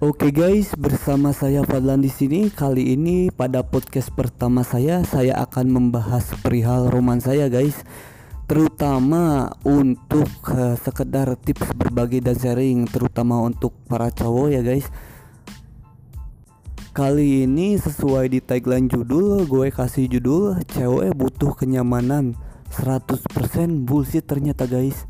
Oke guys, bersama saya Fadlan di sini. Kali ini pada podcast pertama saya, saya akan membahas perihal roman saya guys. Terutama untuk uh, sekedar tips berbagi dan sharing, terutama untuk para cowok ya guys. Kali ini sesuai di tagline judul, gue kasih judul cewek butuh kenyamanan 100% bullshit ternyata guys.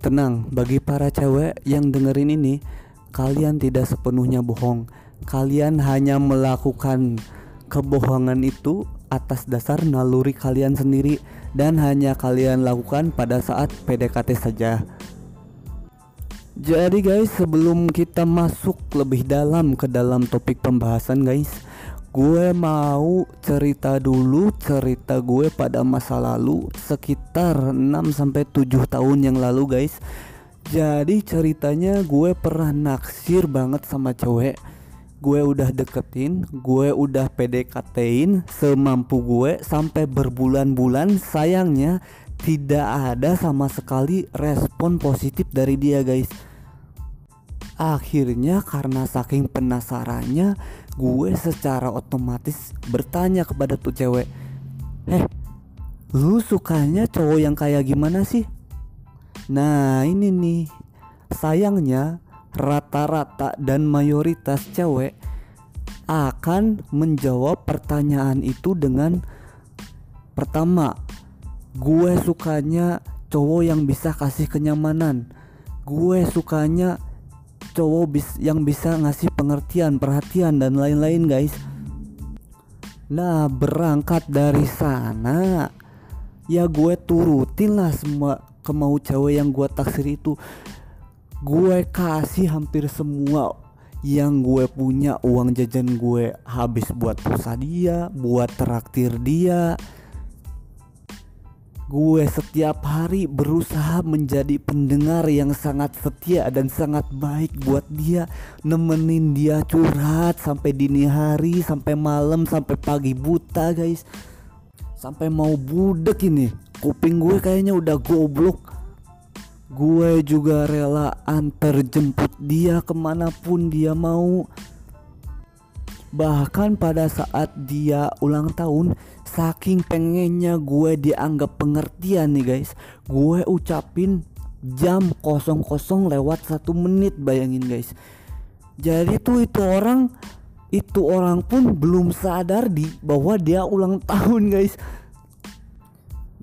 Tenang, bagi para cewek yang dengerin ini, kalian tidak sepenuhnya bohong. Kalian hanya melakukan kebohongan itu atas dasar naluri kalian sendiri dan hanya kalian lakukan pada saat PDKT saja. Jadi guys, sebelum kita masuk lebih dalam ke dalam topik pembahasan guys, gue mau cerita dulu cerita gue pada masa lalu sekitar 6 sampai 7 tahun yang lalu guys jadi ceritanya gue pernah naksir banget sama cewek. Gue udah deketin, gue udah PDKT-in semampu gue sampai berbulan-bulan. Sayangnya tidak ada sama sekali respon positif dari dia guys. Akhirnya karena saking penasarannya Gue secara otomatis bertanya kepada tuh cewek Eh, lu sukanya cowok yang kayak gimana sih? Nah ini nih. Sayangnya rata-rata dan mayoritas cewek akan menjawab pertanyaan itu dengan Pertama Gue sukanya cowok yang bisa kasih kenyamanan. Gue sukanya cowok bis yang bisa ngasih pengertian, perhatian dan lain-lain guys. Nah berangkat dari sana Ya gue turutin lah semua kemau cewek yang gue taksir itu gue kasih hampir semua yang gue punya uang jajan gue habis buat pulsa dia buat traktir dia. Gue setiap hari berusaha menjadi pendengar yang sangat setia dan sangat baik buat dia nemenin dia curhat sampai dini hari sampai malam sampai pagi buta guys. Sampai mau budek ini kuping gue kayaknya udah goblok. Gue juga rela antar jemput dia ke mana pun dia mau. Bahkan pada saat dia ulang tahun saking pengennya gue dianggap pengertian nih guys. Gue ucapin jam 00 lewat satu menit bayangin guys. Jadi tuh itu orang itu orang pun belum sadar di bahwa dia ulang tahun guys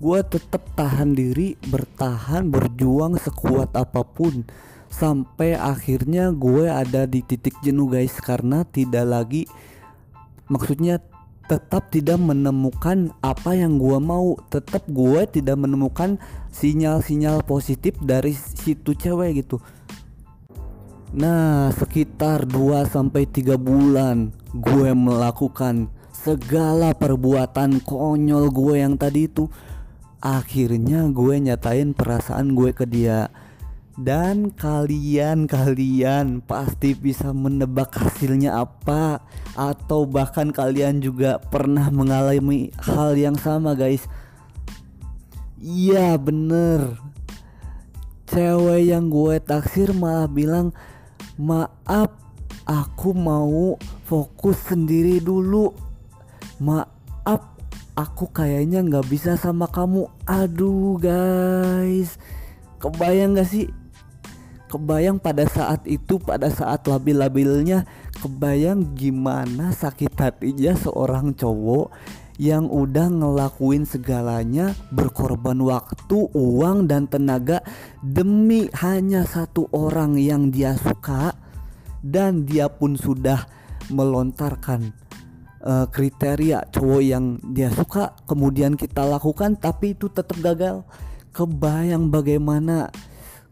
gue tetap tahan diri bertahan berjuang sekuat apa pun. Sampai akhirnya gue ada di titik jenuh guys. Karena tidak lagi maksudnya tetap tidak menemukan apa yang gue mau. Tetap gue tidak menemukan sinyal-sinyal positif dari situ cewek gitu. Nah sekitar 2 sampai 3 bulan gue melakukan segala perbuatan konyol gue yang tadi itu akhirnya gue nyatain perasaan gue ke dia. Dan kalian kalian pasti bisa menebak hasilnya apa? Atau bahkan kalian juga pernah mengalami hal yang sama guys? Iya bener. Cewek yang gue taksir malah bilang maaf aku mau fokus sendiri dulu. Maaf aku kayaknya nggak bisa sama kamu. Aduh guys. Kebayang gak sih? Kebayang pada saat itu pada saat labil-labilnya. Kebayang gimana sakit hatinya seorang cowok yang udah ngelakuin segalanya berkorban waktu, uang dan tenaga demi hanya satu orang yang dia suka dan dia pun sudah melontarkan uh, kriteria cowok yang dia suka kemudian kita lakukan tapi itu tetap gagal. Kebayang bagaimana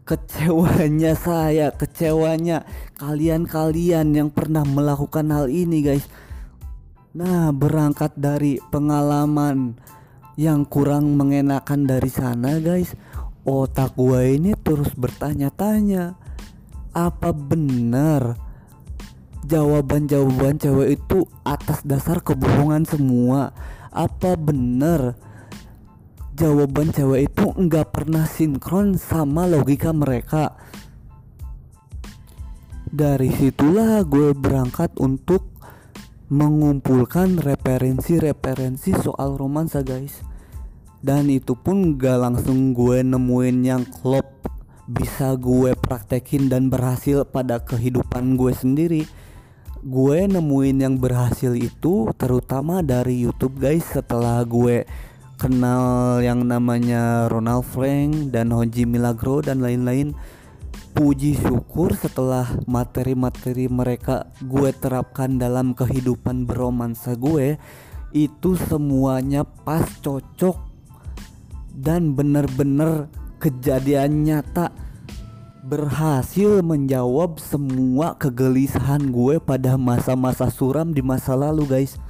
kecewanya saya kecewanya kalian-kalian yang pernah melakukan hal ini guys. Nah berangkat dari pengalaman yang kurang mengenakan dari sana guys otak gue ini terus bertanya-tanya apa benar jawaban-jawaban cewek itu atas dasar kebohongan semua. Apa bener? Jawaban cewek itu nggak pernah sinkron sama logika mereka. Dari situlah gue berangkat untuk mengumpulkan referensi-referensi soal romansa guys. Dan itu pun gak langsung gue nemuin yang klop. Bisa gue praktekin dan berhasil pada kehidupan gue sendiri gue nemuin yang berhasil itu terutama dari YouTube guys. Setelah gue kenal yang namanya Ronald Frank dan Hoji Milagro dan lain-lain puji syukur setelah materi-materi mereka gue terapkan dalam kehidupan beromansa gue itu semuanya pas cocok dan bener-bener kejadian nyata berhasil menjawab semua kegelisahan gue pada masa-masa suram di masa lalu guys.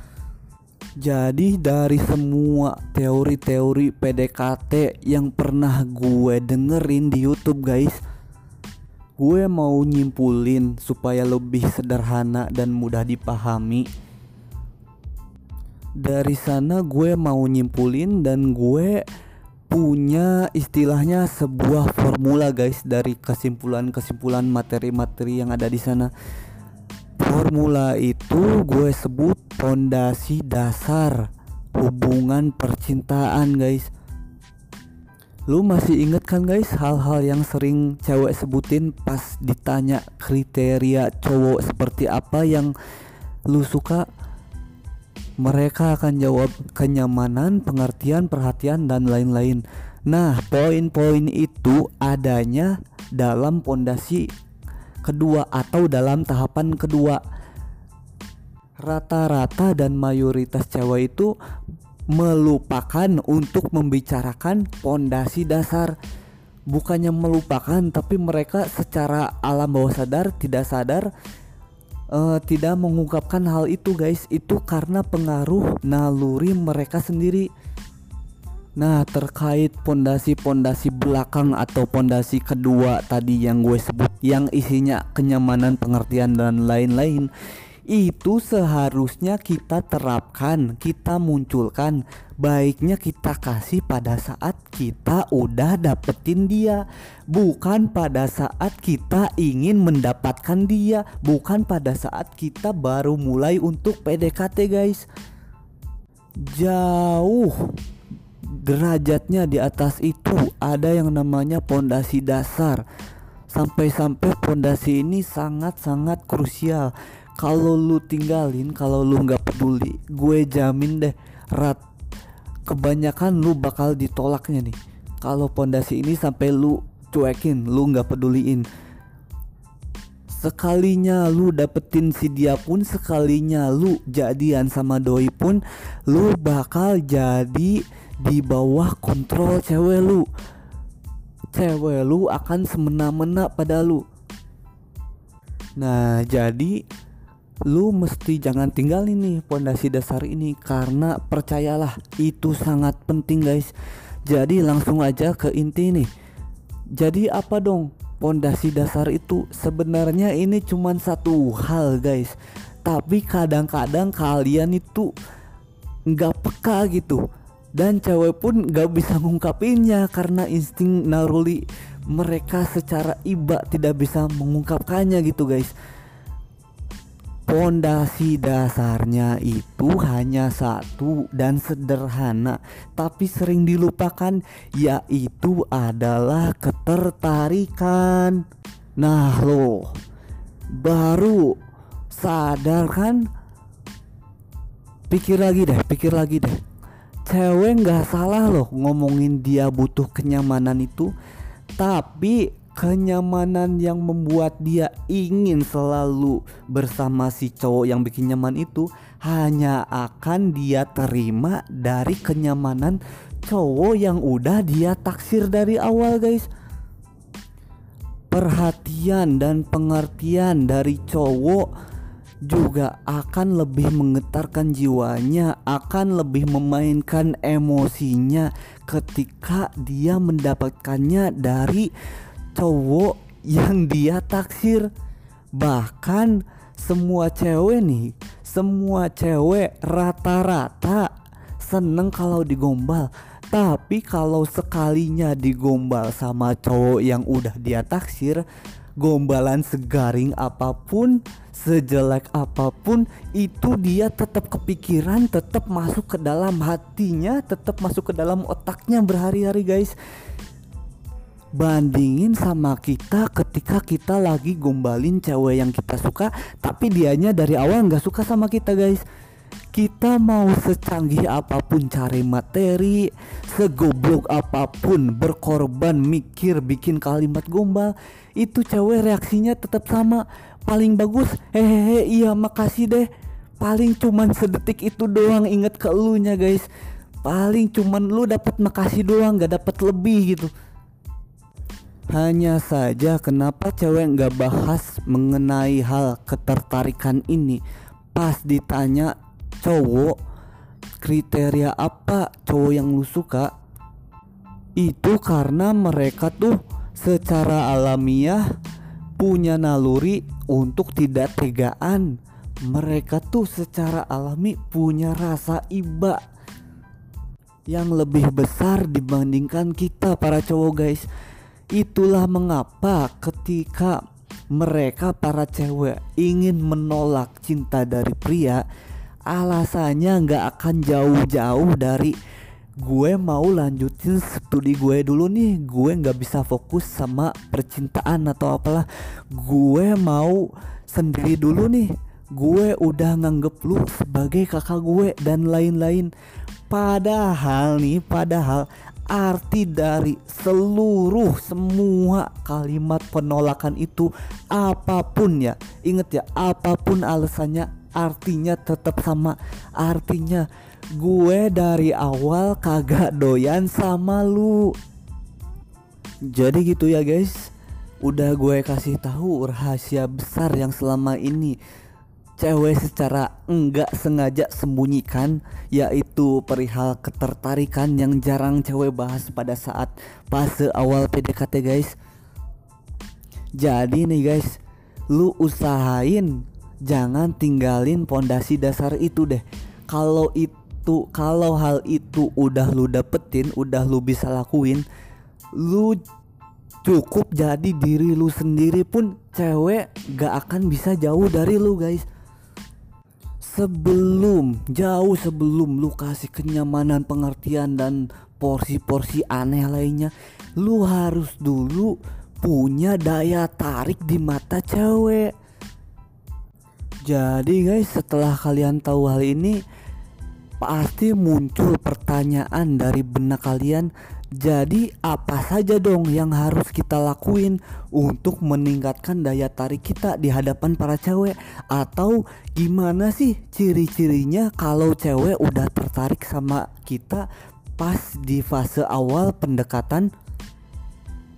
Jadi dari semua teori-teori PDKT yang pernah gue dengerin di YouTube guys gue mau nyimpulin supaya lebih sederhana dan mudah dipahami. Dari sana gue mau nyimpulin dan gue punya istilahnya sebuah formula guys dari kesimpulan-kesimpulan materi-materi yang ada di sana formula itu gue sebut fondasi dasar hubungan percintaan guys Lu masih inget kan guys hal-hal yang sering cewek sebutin pas ditanya kriteria cowok seperti apa yang lu suka? Mereka akan jawab kenyamanan, pengertian, perhatian dan lain-lain. Nah, poin-poin itu adanya dalam pondasi kedua atau dalam tahapan kedua. Rata-rata dan mayoritas cewek itu melupakan untuk membicarakan pondasi dasar bukannya melupakan tapi mereka secara alam bawah sadar tidak sadar uh, tidak mengungkapkan hal itu guys. Itu karena pengaruh naluri mereka sendiri. Nah terkait pondasi-pondasi belakang atau pondasi kedua tadi yang gue sebut yang isinya kenyamanan pengertian dan lain-lain itu seharusnya kita terapkan, kita munculkan. Baiknya kita kasih pada saat kita udah dapetin dia, bukan pada saat kita ingin mendapatkan dia, bukan pada saat kita baru mulai untuk PDKT, guys. Jauh derajatnya di atas itu ada yang namanya pondasi dasar. Sampai-sampai pondasi ini sangat-sangat krusial kalau lu tinggalin kalau lu nggak peduli gue jamin deh rat kebanyakan lu bakal ditolaknya nih. Kalau pondasi ini sampai lu cuekin lu nggak peduliin. Sekalinya lu dapetin si dia pun sekalinya lu jadian sama doi pun lu bakal jadi di bawah kontrol cewek lu. Cewek lu akan semena-mena pada lu. Nah jadi lu mesti jangan tinggal ini pondasi dasar ini karena percayalah itu sangat penting guys. Jadi langsung aja ke inti nih. Jadi apa dong? Pondasi dasar itu sebenarnya ini cuma satu hal guys. Tapi kadang-kadang kalian itu nggak peka gitu. Dan cewek pun nggak bisa ngungkapinnya karena insting naruli mereka secara iba tidak bisa mengungkapkannya gitu guys Pondasi dasarnya itu hanya satu dan sederhana, tapi sering dilupakan, yaitu adalah ketertarikan. Nah, lo baru sadar kan? Pikir lagi deh, pikir lagi deh. Cewek nggak salah loh ngomongin dia butuh kenyamanan itu, tapi kenyamanan yang membuat dia ingin selalu bersama si cowok yang bikin nyaman itu hanya akan dia terima dari kenyamanan cowok yang udah dia taksir dari awal guys. Perhatian dan pengertian dari cowok juga akan lebih menggetarkan jiwanya, akan lebih memainkan emosinya ketika dia mendapatkannya dari cowok yang dia taksir. Bahkan semua cewek nih semua cewek rata-rata seneng kalau digombal. Tapi kalau sekalinya digombal sama cowok yang udah dia taksir gombalan segaring apa pun sejelek apa pun itu dia tetap kepikiran tetap masuk ke dalam hatinya tetap masuk ke dalam otaknya berhari-hari guys bandingin sama kita ketika kita lagi gombalin cewek yang kita suka tapi dianya dari awal nggak suka sama kita guys kita mau secanggih apa pun cari materi, segoblok apa pun berkorban mikir bikin kalimat gombal, itu cewek reaksinya tetap sama. Paling bagus, hehehe, iya makasih deh. Paling cuman sedetik itu doang inget ke elunya guys. Paling cuman lu dapat makasih doang, gak dapat lebih gitu. Hanya saja kenapa cewek nggak bahas mengenai hal ketertarikan ini? Pas ditanya cowok kriteria apa cowok yang lu suka? Itu karena mereka tuh secara alamiah punya naluri untuk tidak tegaan. Mereka tuh secara alami punya rasa iba yang lebih besar dibandingkan kita para cowok guys itulah mengapa ketika mereka para cewek ingin menolak cinta dari pria alasannya nggak akan jauh-jauh dari gue mau lanjutin studi gue dulu nih. Gue nggak bisa fokus sama percintaan atau apalah. Gue mau sendiri dulu nih. Gue udah nganggep lu sebagai kakak gue dan lain-lain. Padahal nih padahal arti dari seluruh semua kalimat penolakan itu apa pun ya. Inget ya apa pun alasannya artinya tetap sama. Artinya gue dari awal kagak doyan sama lu. Jadi gitu ya guys udah gue kasih tahu rahasia besar yang selama ini cewek secara enggak sengaja sembunyikan yaitu perihal ketertarikan yang jarang cewek bahas pada saat fase awal PDKT guys. Jadi nih guys lu usahain jangan tinggalin pondasi dasar itu deh. Kalau itu kalau hal itu udah lu dapetin udah lu bisa lakuin lu cukup jadi diri lu sendiri pun cewek gak akan bisa jauh dari lu guys sebelum jauh sebelum lu kasih kenyamanan pengertian dan porsi-porsi aneh lainnya lu harus dulu punya daya tarik di mata cewek. Jadi guys setelah kalian tahu hal ini Pasti muncul pertanyaan dari benak kalian Jadi apa saja dong yang harus kita lakuin Untuk meningkatkan daya tarik kita di hadapan para cewek? Atau gimana sih ciri-cirinya kalau cewek udah tertarik sama kita Pas di fase awal pendekatan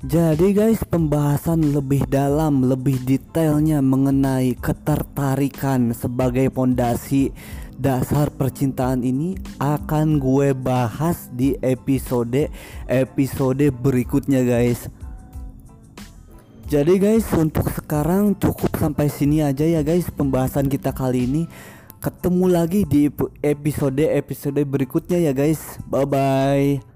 jadi guys pembahasan lebih dalam lebih detailnya mengenai ketertarikan sebagai pondasi dasar percintaan ini akan gue bahas di episode episode berikutnya guys. Jadi guys untuk sekarang cukup sampai sini aja ya guys pembahasan kita kali ini. Ketemu lagi di episode episode berikutnya ya guys. Bye bye.